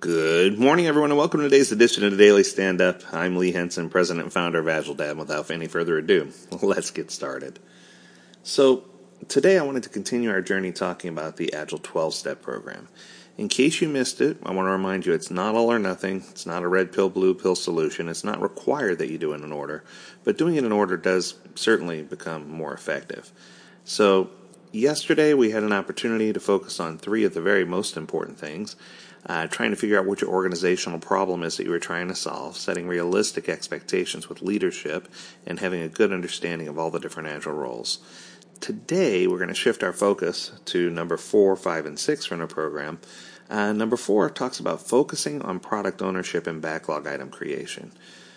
Good morning, everyone, and welcome to today's edition of the Daily Stand Up. I'm Lee Henson, president and founder of Agile Dad. Without any further ado, let's get started. So, today I wanted to continue our journey talking about the Agile 12 step program. In case you missed it, I want to remind you it's not all or nothing. It's not a red pill, blue pill solution. It's not required that you do it in order, but doing it in order does certainly become more effective. So, yesterday we had an opportunity to focus on three of the very most important things uh, trying to figure out what your organizational problem is that you were trying to solve, setting realistic expectations with leadership, and having a good understanding of all the different agile roles. Today, we're going to shift our focus to number four, five, and six from the program. Uh, number four talks about focusing on product ownership and backlog item creation.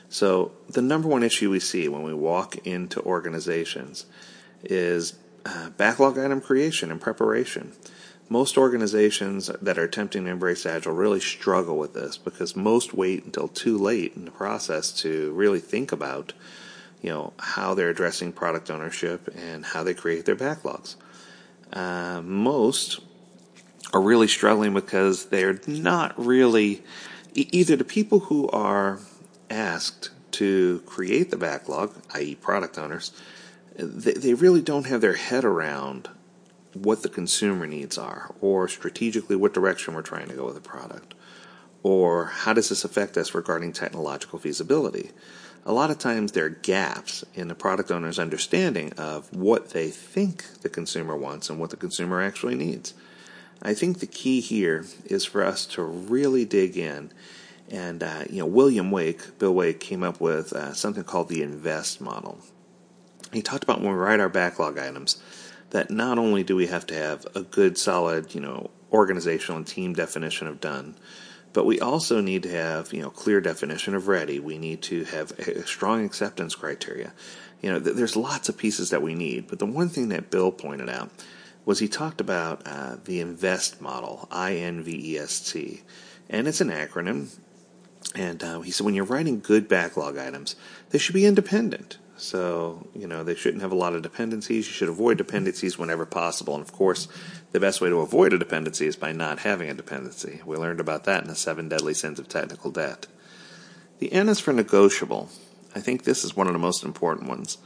So, the number one issue we see when we walk into organizations is uh, backlog item creation and preparation most organizations that are attempting to embrace Agile really struggle with this because most wait until too late in the process to really think about, you know, how they're addressing product ownership and how they create their backlogs. Uh, most are really struggling because they're not really either the people who are asked to create the backlog, i.e., product owners, they, they really don't have their head around what the consumer needs are, or strategically what direction we're trying to go with the product, or how does this affect us regarding technological feasibility. A lot of times there are gaps in the product owner's understanding of what they think the consumer wants and what the consumer actually needs. I think the key here is for us to really dig in. And, uh, you know, William Wake, Bill Wake, came up with uh, something called the INVEST model. He talked about when we write our backlog items, that not only do we have to have a good, solid, you know, organizational and team definition of done, but we also need to have, you know, clear definition of ready. We need to have a strong acceptance criteria. You know, th- there's lots of pieces that we need, but the one thing that Bill pointed out was he talked about uh, the INVEST model, I N V E S T, and it's an acronym. And uh, he said when you're writing good backlog items, they should be independent. So, you know, they shouldn't have a lot of dependencies. You should avoid dependencies whenever possible. And of course, the best way to avoid a dependency is by not having a dependency. We learned about that in the seven deadly sins of technical debt. The N is for negotiable. I think this is one of the most important ones.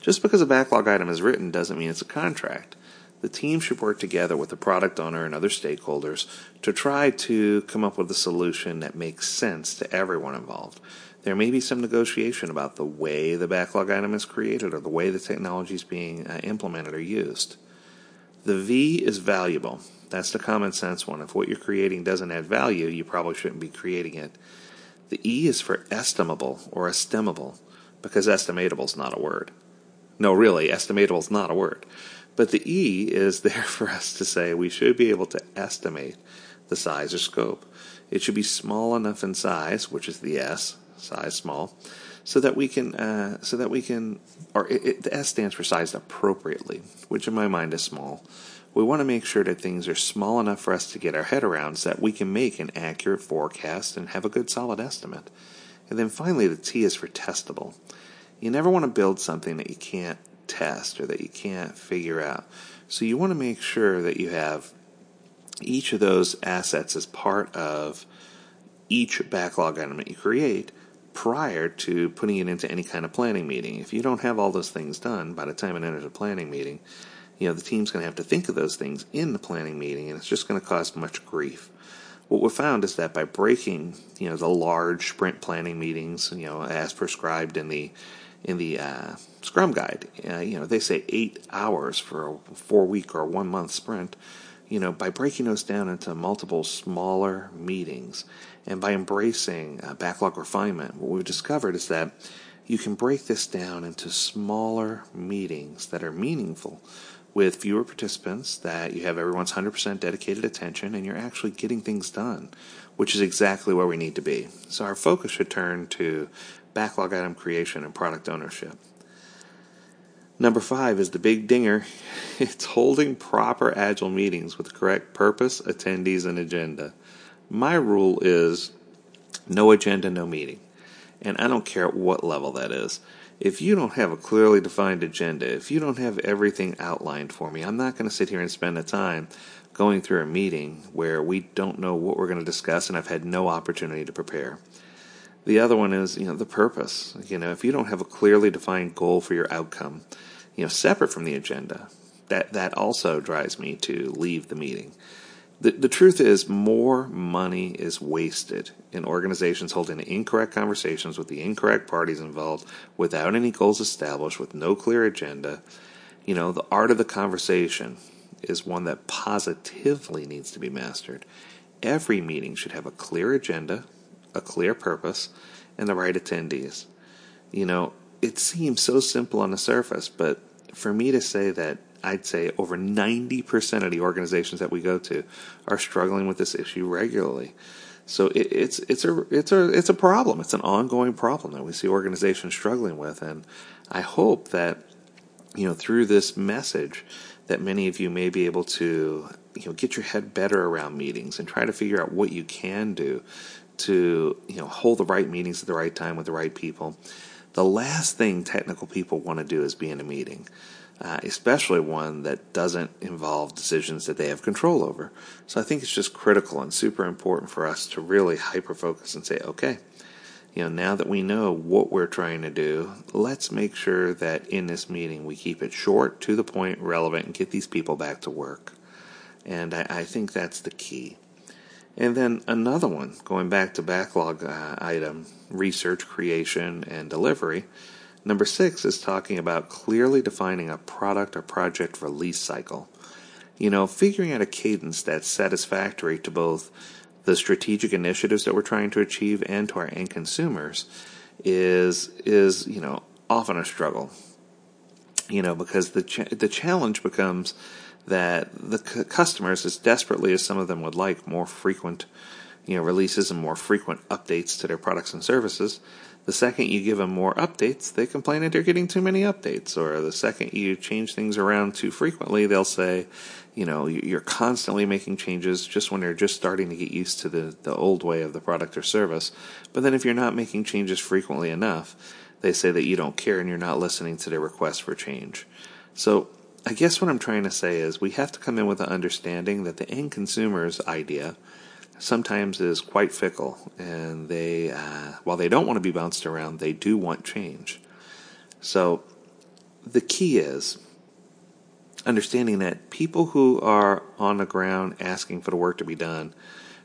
Just because a backlog item is written doesn't mean it's a contract. The team should work together with the product owner and other stakeholders to try to come up with a solution that makes sense to everyone involved there may be some negotiation about the way the backlog item is created or the way the technology is being uh, implemented or used. The V is valuable. That's the common sense one. If what you're creating doesn't add value, you probably shouldn't be creating it. The E is for estimable or estimable, because estimatable is not a word. No, really, estimatable is not a word. But the E is there for us to say we should be able to estimate the size or scope. It should be small enough in size, which is the S, size small, so that we can uh, so that we can or it, it, the S stands for sized appropriately, which in my mind is small. We want to make sure that things are small enough for us to get our head around so that we can make an accurate forecast and have a good solid estimate. And then finally, the T is for testable. You never want to build something that you can't test or that you can't figure out. So you want to make sure that you have each of those assets as part of each backlog item that you create prior to putting it into any kind of planning meeting. If you don't have all those things done by the time it enters a planning meeting, you know, the team's going to have to think of those things in the planning meeting and it's just going to cause much grief. What we found is that by breaking, you know, the large sprint planning meetings, you know, as prescribed in the in the uh, Scrum guide, uh, you know, they say eight hours for a four week or one month sprint you know, by breaking those down into multiple smaller meetings and by embracing uh, backlog refinement, what we've discovered is that you can break this down into smaller meetings that are meaningful with fewer participants, that you have everyone's 100% dedicated attention, and you're actually getting things done, which is exactly where we need to be. So our focus should turn to backlog item creation and product ownership. Number five is the big dinger. It's holding proper agile meetings with correct purpose, attendees, and agenda. My rule is no agenda, no meeting. And I don't care at what level that is. If you don't have a clearly defined agenda, if you don't have everything outlined for me, I'm not going to sit here and spend the time going through a meeting where we don't know what we're going to discuss and I've had no opportunity to prepare. The other one is, you know, the purpose. You know, if you don't have a clearly defined goal for your outcome, you know, separate from the agenda, that that also drives me to leave the meeting. The, the truth is, more money is wasted in organizations holding incorrect conversations with the incorrect parties involved without any goals established, with no clear agenda. You know, the art of the conversation is one that positively needs to be mastered. Every meeting should have a clear agenda, a clear purpose, and the right attendees. You know, it seems so simple on the surface, but for me to say that I'd say over 90% of the organizations that we go to are struggling with this issue regularly. So it, it's it's a it's a it's a problem. It's an ongoing problem that we see organizations struggling with, and I hope that you know through this message that many of you may be able to you know get your head better around meetings and try to figure out what you can do to you know hold the right meetings at the right time with the right people. The last thing technical people want to do is be in a meeting uh, especially one that doesn't involve decisions that they have control over. So I think it's just critical and super important for us to really hyper focus and say, okay, you know, now that we know what we're trying to do, let's make sure that in this meeting we keep it short, to the point, relevant, and get these people back to work. And I, I think that's the key. And then another one, going back to backlog uh, item, research, creation, and delivery Number six is talking about clearly defining a product or project release cycle. You know, figuring out a cadence that's satisfactory to both the strategic initiatives that we're trying to achieve and to our end consumers is is you know often a struggle. You know, because the ch- the challenge becomes that the c- customers, as desperately as some of them would like more frequent, you know, releases and more frequent updates to their products and services, the second you give them more updates, they complain that they're getting too many updates. Or the second you change things around too frequently, they'll say, you know, you're constantly making changes just when they're just starting to get used to the, the old way of the product or service. But then if you're not making changes frequently enough, they say that you don't care and you're not listening to their requests for change. So I guess what I'm trying to say is we have to come in with an understanding that the end consumer's idea sometimes is quite fickle, and they, uh, while they don't want to be bounced around, they do want change. So the key is understanding that people who are on the ground asking for the work to be done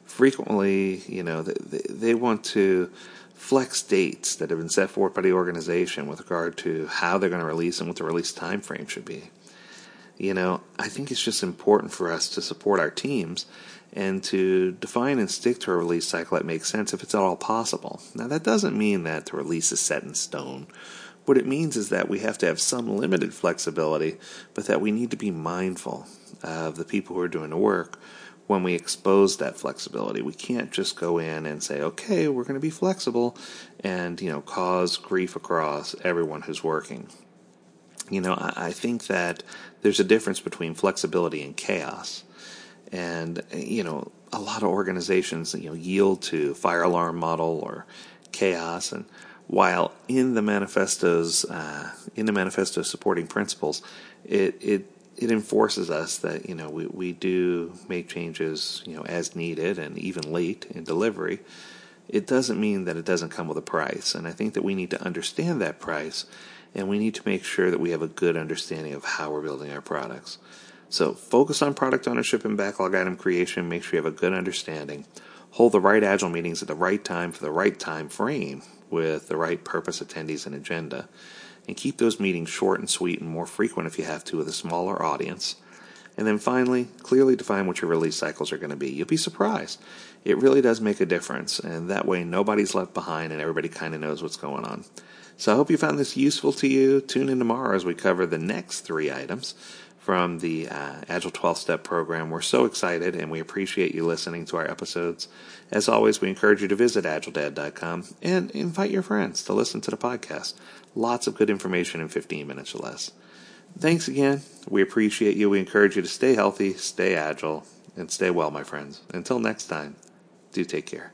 frequently, you know, they, they want to flex dates that have been set forth by the organization with regard to how they're going to release and what the release time frame should be. You know, I think it's just important for us to support our teams and to define and stick to a release cycle that makes sense if it's at all possible. Now, that doesn't mean that the release is set in stone. What it means is that we have to have some limited flexibility, but that we need to be mindful of the people who are doing the work when we expose that flexibility. We can't just go in and say, okay, we're going to be flexible and, you know, cause grief across everyone who's working. You know, I, I think that there's a difference between flexibility and chaos. And you know a lot of organizations you know yield to fire alarm model or chaos. And while in the manifestos uh, in the manifesto supporting principles it it it enforces us that you know we, we do make changes you know as needed and even late in delivery. It doesn't mean that it doesn't come with a price. And i think that we need to understand that price and we need to make sure that we have a good understanding of how we're building our products so focus on product ownership and backlog item creation. Make sure you have a good understanding. Hold the right agile meetings at the right time for the right time frame with the right purpose, attendees, and agenda. And keep those meetings short and sweet and more frequent if you have to with a smaller audience. And then finally, clearly define what your release cycles are going to be. You'll be surprised. It really does make a difference, and that way nobody's left behind and everybody kind of knows what's going on. So I hope you found this useful to you. Tune in tomorrow as we cover the next three items from the uh, Agile 12 step program. We're so excited and we appreciate you listening to our episodes. As always, we encourage you to visit agiledad.com and invite your friends to listen to the podcast. Lots of good information in 15 minutes or less. Thanks again. We appreciate you. We encourage you to stay healthy, stay agile, and stay well, my friends. Until next time, do take care.